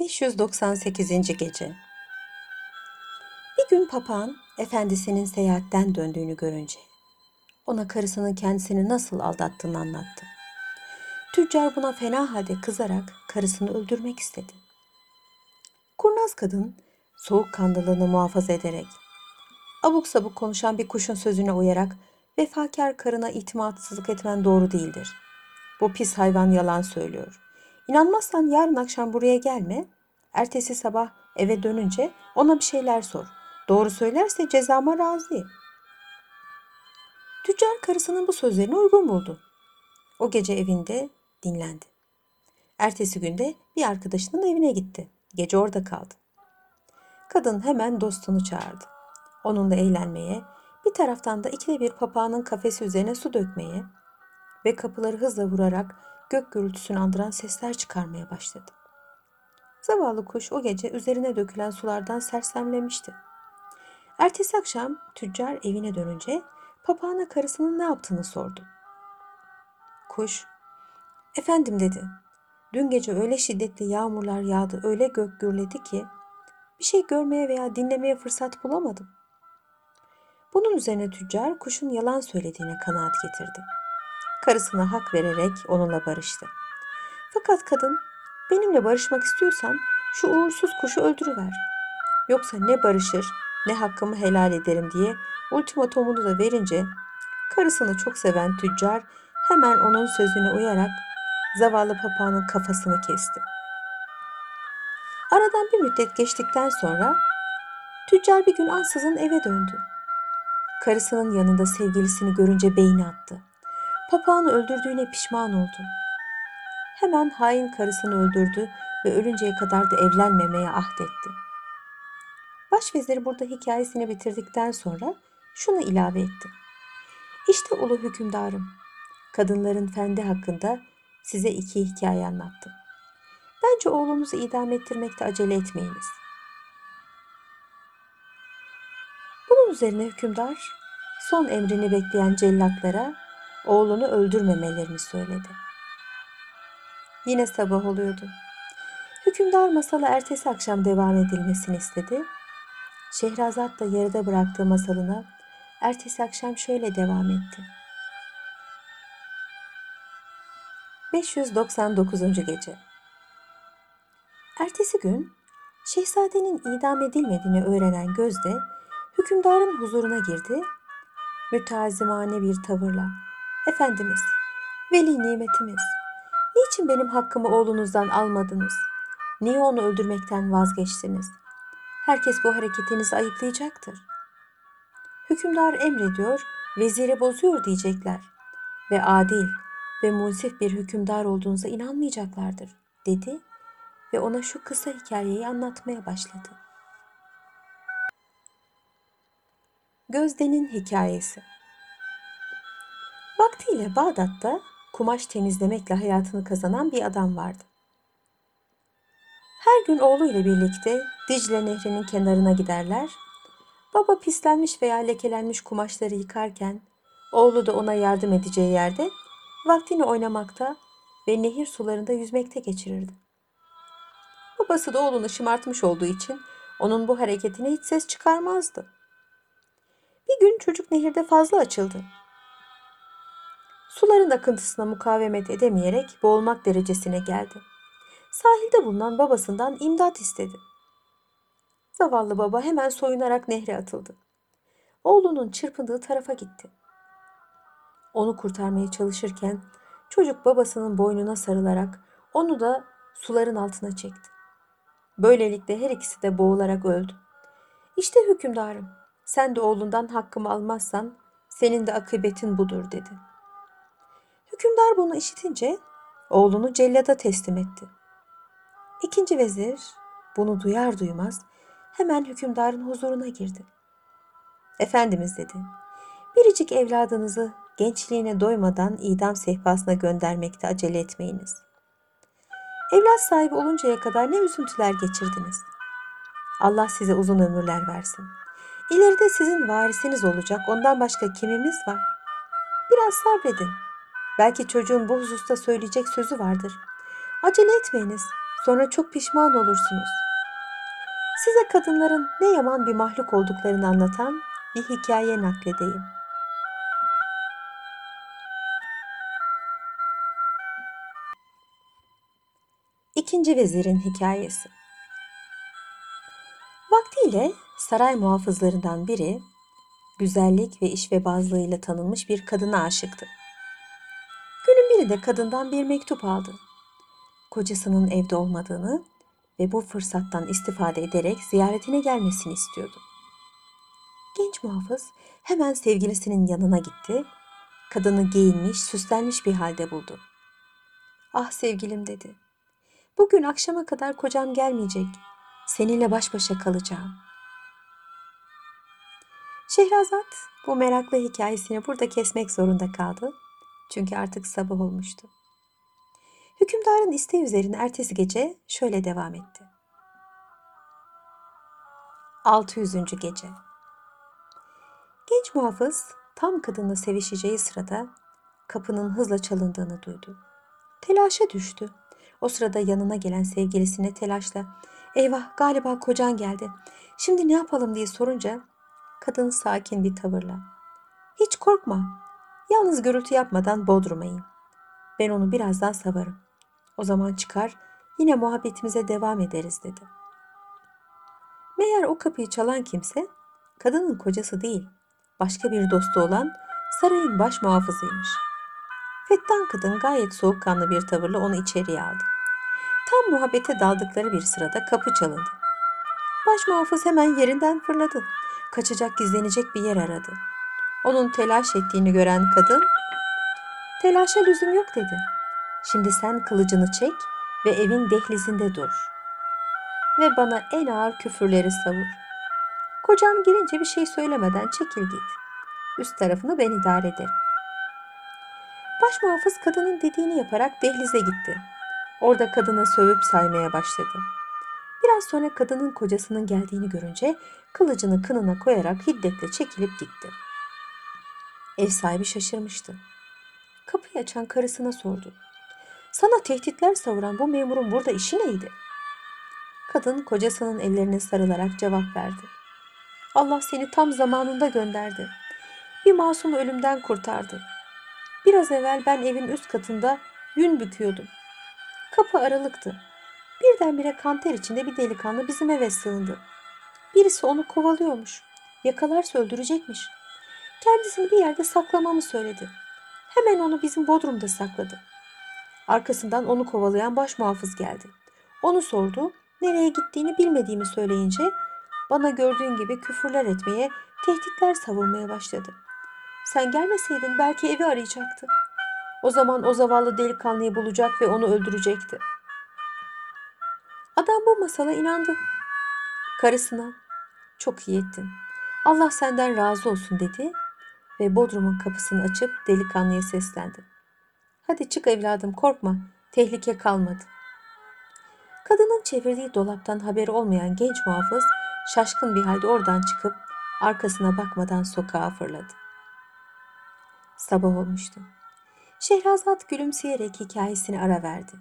598. Gece Bir gün papağan efendisinin seyahatten döndüğünü görünce ona karısının kendisini nasıl aldattığını anlattı. Tüccar buna fena halde kızarak karısını öldürmek istedi. Kurnaz kadın soğukkanlılığını muhafaza ederek abuk sabuk konuşan bir kuşun sözüne uyarak vefakar karına itimatsızlık etmen doğru değildir. Bu pis hayvan yalan söylüyor. İnanmazsan yarın akşam buraya gelme. Ertesi sabah eve dönünce ona bir şeyler sor. Doğru söylerse cezama razıyım. Tüccar karısının bu sözlerini uygun buldu. O gece evinde dinlendi. Ertesi günde bir arkadaşının evine gitti. Gece orada kaldı. Kadın hemen dostunu çağırdı. Onunla eğlenmeye, bir taraftan da ikide bir papağanın kafesi üzerine su dökmeye ve kapıları hızla vurarak gök gürültüsünü andıran sesler çıkarmaya başladı. Zavallı kuş o gece üzerine dökülen sulardan sersemlemişti. Ertesi akşam tüccar evine dönünce papağana karısının ne yaptığını sordu. Kuş, efendim dedi. Dün gece öyle şiddetli yağmurlar yağdı, öyle gök gürledi ki bir şey görmeye veya dinlemeye fırsat bulamadım. Bunun üzerine tüccar kuşun yalan söylediğine kanaat getirdi. Karısına hak vererek onunla barıştı. Fakat kadın benimle barışmak istiyorsan şu uğursuz kuşu öldürüver. Yoksa ne barışır ne hakkımı helal ederim diye ultimatomunu da verince karısını çok seven tüccar hemen onun sözüne uyarak zavallı papağanın kafasını kesti. Aradan bir müddet geçtikten sonra tüccar bir gün ansızın eve döndü. Karısının yanında sevgilisini görünce beyni attı. Papağanı öldürdüğüne pişman oldu. Hemen hain karısını öldürdü ve ölünceye kadar da evlenmemeye ahdetti. Başvezir burada hikayesini bitirdikten sonra şunu ilave etti. İşte ulu hükümdarım. Kadınların fendi hakkında size iki hikaye anlattım. Bence oğlunuzu idam ettirmekte acele etmeyiniz. Bunun üzerine hükümdar son emrini bekleyen cellatlara oğlunu öldürmemelerini söyledi. Yine sabah oluyordu. Hükümdar masala ertesi akşam devam edilmesini istedi. Şehrazat da yarıda bıraktığı masalına ertesi akşam şöyle devam etti. 599. Gece Ertesi gün şehzadenin idam edilmediğini öğrenen Gözde hükümdarın huzuruna girdi. Mütazimane bir tavırla Efendimiz, veli nimetimiz, niçin benim hakkımı oğlunuzdan almadınız? Niye onu öldürmekten vazgeçtiniz? Herkes bu hareketinizi ayıplayacaktır. Hükümdar emrediyor, veziri bozuyor diyecekler ve adil ve munsif bir hükümdar olduğunuza inanmayacaklardır, dedi ve ona şu kısa hikayeyi anlatmaya başladı. Gözde'nin hikayesi Vaktiyle Bağdat'ta kumaş temizlemekle hayatını kazanan bir adam vardı. Her gün oğluyla birlikte Dicle Nehri'nin kenarına giderler. Baba pislenmiş veya lekelenmiş kumaşları yıkarken oğlu da ona yardım edeceği yerde vaktini oynamakta ve nehir sularında yüzmekte geçirirdi. Babası da oğlunu şımartmış olduğu için onun bu hareketine hiç ses çıkarmazdı. Bir gün çocuk nehirde fazla açıldı. Suların akıntısına mukavemet edemeyerek boğulmak derecesine geldi. Sahilde bulunan babasından imdat istedi. Zavallı baba hemen soyunarak nehre atıldı. Oğlunun çırpındığı tarafa gitti. Onu kurtarmaya çalışırken çocuk babasının boynuna sarılarak onu da suların altına çekti. Böylelikle her ikisi de boğularak öldü. İşte hükümdarım, sen de oğlundan hakkımı almazsan senin de akıbetin budur dedi. Hükümdar bunu işitince oğlunu cellada teslim etti. İkinci vezir bunu duyar duymaz hemen hükümdarın huzuruna girdi. Efendimiz dedi, biricik evladınızı gençliğine doymadan idam sehpasına göndermekte acele etmeyiniz. Evlat sahibi oluncaya kadar ne üzüntüler geçirdiniz. Allah size uzun ömürler versin. İleride sizin varisiniz olacak ondan başka kimimiz var? Biraz sabredin. Belki çocuğun bu hususta söyleyecek sözü vardır. Acele etmeyiniz. Sonra çok pişman olursunuz. Size kadınların ne yaman bir mahluk olduklarını anlatan bir hikaye nakledeyim. İkinci vezirin hikayesi. Vaktiyle saray muhafızlarından biri güzellik ve işvebazlığıyla tanınmış bir kadına aşıktı. Birinde kadından bir mektup aldı. Kocasının evde olmadığını ve bu fırsattan istifade ederek ziyaretine gelmesini istiyordu. Genç muhafız hemen sevgilisinin yanına gitti. Kadını giyinmiş, süslenmiş bir halde buldu. Ah sevgilim dedi. Bugün akşama kadar kocam gelmeyecek. Seninle baş başa kalacağım. Şehrazat bu meraklı hikayesini burada kesmek zorunda kaldı. Çünkü artık sabah olmuştu. Hükümdarın isteği üzerine ertesi gece şöyle devam etti. 600. gece. Genç muhafız tam kadınla sevişeceği sırada kapının hızla çalındığını duydu. Telaşa düştü. O sırada yanına gelen sevgilisine telaşla "Eyvah, galiba kocan geldi. Şimdi ne yapalım?" diye sorunca kadın sakin bir tavırla "Hiç korkma. Yalnız gürültü yapmadan Bodrum'a. Ben onu birazdan savarım. O zaman çıkar, yine muhabbetimize devam ederiz." dedi. Meğer o kapıyı çalan kimse kadının kocası değil, başka bir dostu olan sarayın baş muhafızıymış. Fettan kadın gayet soğukkanlı bir tavırla onu içeriye aldı. Tam muhabbete daldıkları bir sırada kapı çalındı. Baş muhafız hemen yerinden fırladı. Kaçacak gizlenecek bir yer aradı. Onun telaş ettiğini gören kadın, telaşa lüzum yok dedi. Şimdi sen kılıcını çek ve evin dehlizinde dur. Ve bana en ağır küfürleri savur. Kocam girince bir şey söylemeden çekil git. Üst tarafını ben idare ederim. Baş muhafız kadının dediğini yaparak dehlize gitti. Orada kadını sövüp saymaya başladı. Biraz sonra kadının kocasının geldiğini görünce kılıcını kınına koyarak hiddetle çekilip gitti. Ev sahibi şaşırmıştı. Kapıyı açan karısına sordu. Sana tehditler savuran bu memurun burada işi neydi? Kadın kocasının ellerine sarılarak cevap verdi. Allah seni tam zamanında gönderdi. Bir masumu ölümden kurtardı. Biraz evvel ben evin üst katında yün büküyordum. Kapı aralıktı. Birdenbire kanter içinde bir delikanlı bizim eve sığındı. Birisi onu kovalıyormuş. Yakalarsa öldürecekmiş. Kendisini bir yerde saklamamı söyledi. Hemen onu bizim bodrumda sakladı. Arkasından onu kovalayan baş muhafız geldi. Onu sordu. Nereye gittiğini bilmediğimi söyleyince bana gördüğün gibi küfürler etmeye, tehditler savurmaya başladı. Sen gelmeseydin belki evi arayacaktı. O zaman o zavallı delikanlıyı bulacak ve onu öldürecekti. Adam bu masala inandı. Karısına çok iyi ettin. Allah senden razı olsun dedi ve Bodrum'un kapısını açıp delikanlıya seslendi. Hadi çık evladım korkma tehlike kalmadı. Kadının çevirdiği dolaptan haberi olmayan genç muhafız şaşkın bir halde oradan çıkıp arkasına bakmadan sokağa fırladı. Sabah olmuştu. Şehrazat gülümseyerek hikayesini ara verdi.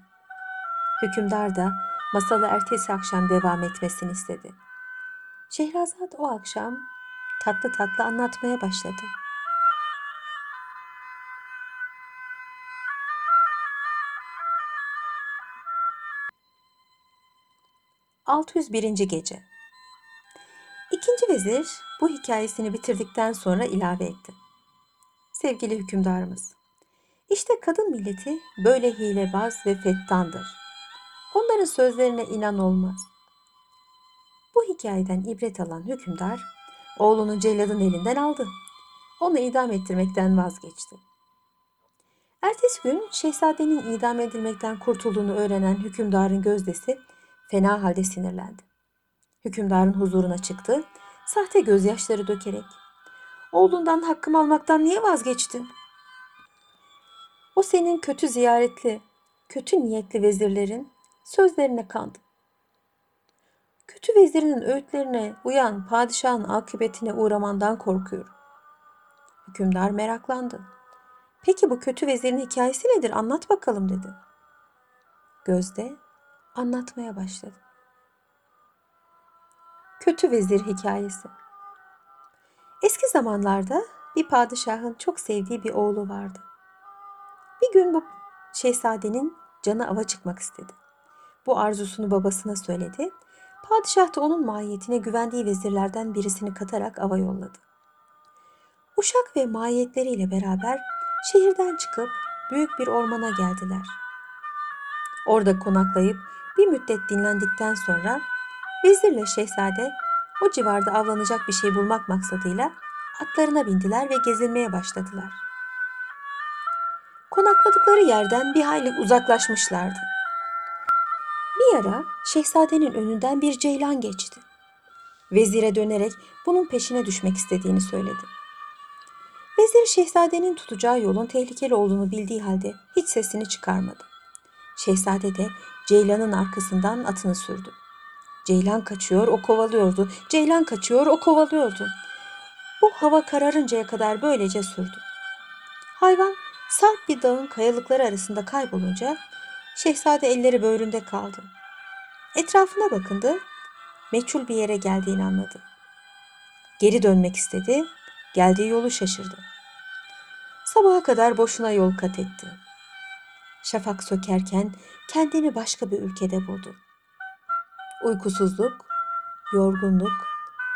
Hükümdar da masalı ertesi akşam devam etmesini istedi. Şehrazat o akşam tatlı tatlı anlatmaya başladı. ...601. Gece İkinci vezir bu hikayesini bitirdikten sonra ilave etti. Sevgili hükümdarımız, işte kadın milleti böyle hilebaz ve fettandır. Onların sözlerine inan olmaz. Bu hikayeden ibret alan hükümdar oğlunu celladın elinden aldı. Onu idam ettirmekten vazgeçti. Ertesi gün şehzadenin idam edilmekten kurtulduğunu öğrenen hükümdarın gözdesi fena halde sinirlendi. Hükümdarın huzuruna çıktı, sahte gözyaşları dökerek Oğlundan hakkımı almaktan niye vazgeçtin? O senin kötü ziyaretli, kötü niyetli vezirlerin sözlerine kandı. Kötü vezirinin öğütlerine uyan padişahın akıbetine uğramandan korkuyorum. Hükümdar meraklandı. Peki bu kötü vezirin hikayesi nedir? Anlat bakalım dedi. Gözde, anlatmaya başladı. Kötü Vezir hikayesi. Eski zamanlarda bir padişahın çok sevdiği bir oğlu vardı. Bir gün bu şehzadenin canı ava çıkmak istedi. Bu arzusunu babasına söyledi. Padişah da onun mahiyetine güvendiği vezirlerden birisini katarak ava yolladı. Uşak ve mahiyetleriyle beraber şehirden çıkıp büyük bir ormana geldiler. Orada konaklayıp bir müddet dinlendikten sonra vezirle şehzade o civarda avlanacak bir şey bulmak maksadıyla atlarına bindiler ve gezinmeye başladılar. Konakladıkları yerden bir hayli uzaklaşmışlardı. Bir ara şehzadenin önünden bir ceylan geçti. Vezire dönerek bunun peşine düşmek istediğini söyledi. Vezir şehzadenin tutacağı yolun tehlikeli olduğunu bildiği halde hiç sesini çıkarmadı. Şehzade de Ceylan'ın arkasından atını sürdü. Ceylan kaçıyor, o kovalıyordu. Ceylan kaçıyor, o kovalıyordu. Bu hava kararıncaya kadar böylece sürdü. Hayvan sarp bir dağın kayalıkları arasında kaybolunca şehzade elleri böğründe kaldı. Etrafına bakındı, meçhul bir yere geldiğini anladı. Geri dönmek istedi, geldiği yolu şaşırdı. Sabaha kadar boşuna yol kat etti. Şafak sökerken kendini başka bir ülkede buldu. Uykusuzluk, yorgunluk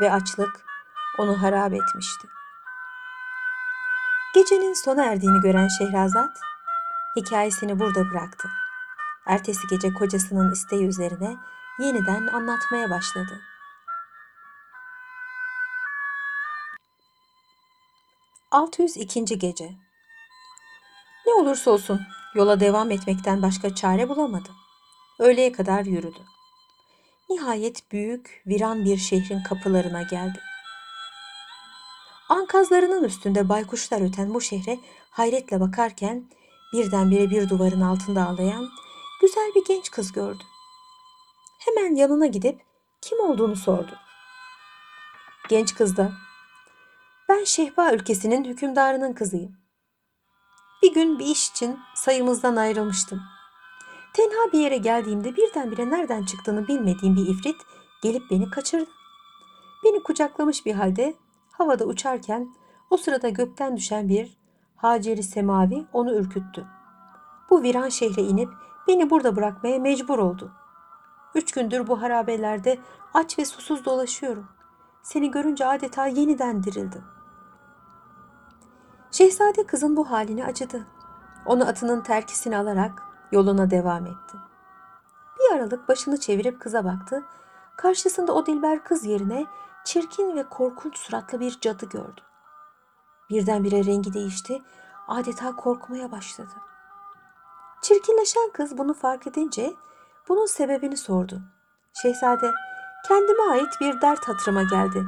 ve açlık onu harap etmişti. Gecenin sona erdiğini gören Şehrazat hikayesini burada bıraktı. Ertesi gece kocasının isteği üzerine yeniden anlatmaya başladı. ...602. Gece Ne olursa olsun yola devam etmekten başka çare bulamadı. Öğleye kadar yürüdü. Nihayet büyük, viran bir şehrin kapılarına geldi. Ankazlarının üstünde baykuşlar öten bu şehre hayretle bakarken birdenbire bir duvarın altında ağlayan güzel bir genç kız gördü. Hemen yanına gidip kim olduğunu sordu. Genç kız da ben Şehba ülkesinin hükümdarının kızıyım. Bir gün bir iş için sayımızdan ayrılmıştım. Tenha bir yere geldiğimde birdenbire nereden çıktığını bilmediğim bir ifrit gelip beni kaçırdı. Beni kucaklamış bir halde havada uçarken o sırada gökten düşen bir Haceri Semavi onu ürküttü. Bu viran şehre inip beni burada bırakmaya mecbur oldu. Üç gündür bu harabelerde aç ve susuz dolaşıyorum. Seni görünce adeta yeniden dirildim. Şehzade kızın bu halini acıdı. Onu atının terkisini alarak yoluna devam etti. Bir aralık başını çevirip kıza baktı. Karşısında o dilber kız yerine çirkin ve korkunç suratlı bir cadı gördü. Birdenbire rengi değişti, adeta korkmaya başladı. Çirkinleşen kız bunu fark edince bunun sebebini sordu. Şehzade, kendime ait bir dert hatırıma geldi.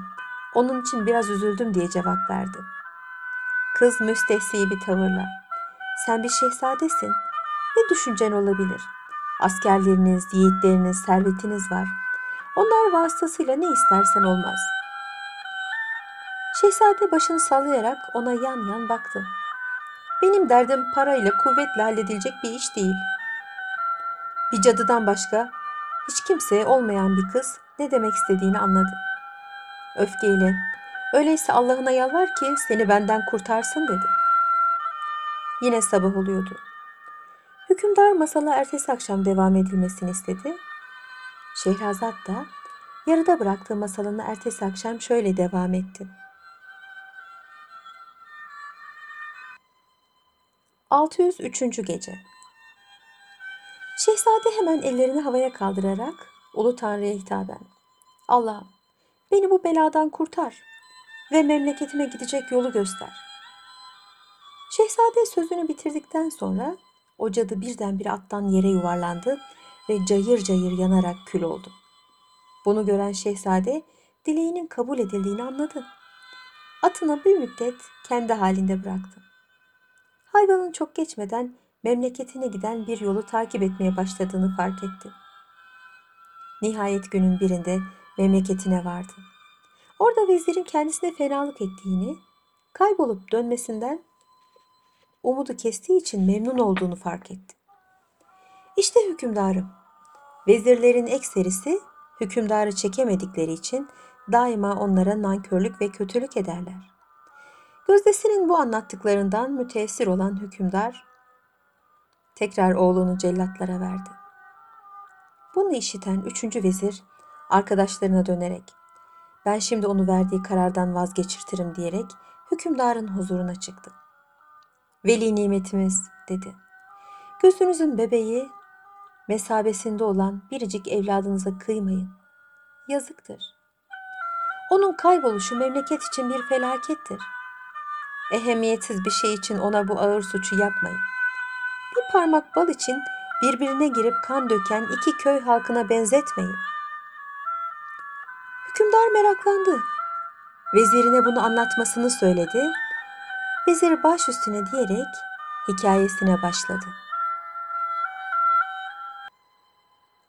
Onun için biraz üzüldüm diye cevap verdi. Kız müstehsi bir tavırla, sen bir şehzadesin, ne düşüncen olabilir? Askerleriniz, yiğitleriniz, servetiniz var. Onlar vasıtasıyla ne istersen olmaz. Şehzade başını sallayarak ona yan yan baktı. Benim derdim parayla, kuvvetle halledilecek bir iş değil. Bir cadıdan başka hiç kimseye olmayan bir kız ne demek istediğini anladı. Öfkeyle, öyleyse Allah'ına yalvar ki seni benden kurtarsın dedi. Yine sabah oluyordu. Hükümdar masala ertesi akşam devam edilmesini istedi. Şehrazat da yarıda bıraktığı masalını ertesi akşam şöyle devam etti. 603. Gece Şehzade hemen ellerini havaya kaldırarak Ulu Tanrı'ya hitaben Allah'ım beni bu beladan kurtar ve memleketime gidecek yolu göster. Şehzade sözünü bitirdikten sonra o cadı birdenbire attan yere yuvarlandı ve cayır cayır yanarak kül oldu. Bunu gören şehzade dileğinin kabul edildiğini anladı. Atını bir müddet kendi halinde bıraktı. Hayvanın çok geçmeden memleketine giden bir yolu takip etmeye başladığını fark etti. Nihayet günün birinde memleketine vardı. Orada vezirin kendisine fenalık ettiğini, kaybolup dönmesinden umudu kestiği için memnun olduğunu fark etti. İşte hükümdarım, Vezirlerin ekserisi hükümdarı çekemedikleri için daima onlara nankörlük ve kötülük ederler. Gözdesinin bu anlattıklarından müteessir olan hükümdar tekrar oğlunu cellatlara verdi. Bunu işiten üçüncü vezir arkadaşlarına dönerek ben şimdi onu verdiği karardan vazgeçirtirim diyerek hükümdarın huzuruna çıktı. Veli nimetimiz dedi. Gözünüzün bebeği mesabesinde olan biricik evladınıza kıymayın. Yazıktır. Onun kayboluşu memleket için bir felakettir. Ehemmiyetsiz bir şey için ona bu ağır suçu yapmayın. Bir parmak bal için birbirine girip kan döken iki köy halkına benzetmeyin. Hükümdar meraklandı. Vezirine bunu anlatmasını söyledi. Vezir baş üstüne diyerek hikayesine başladı.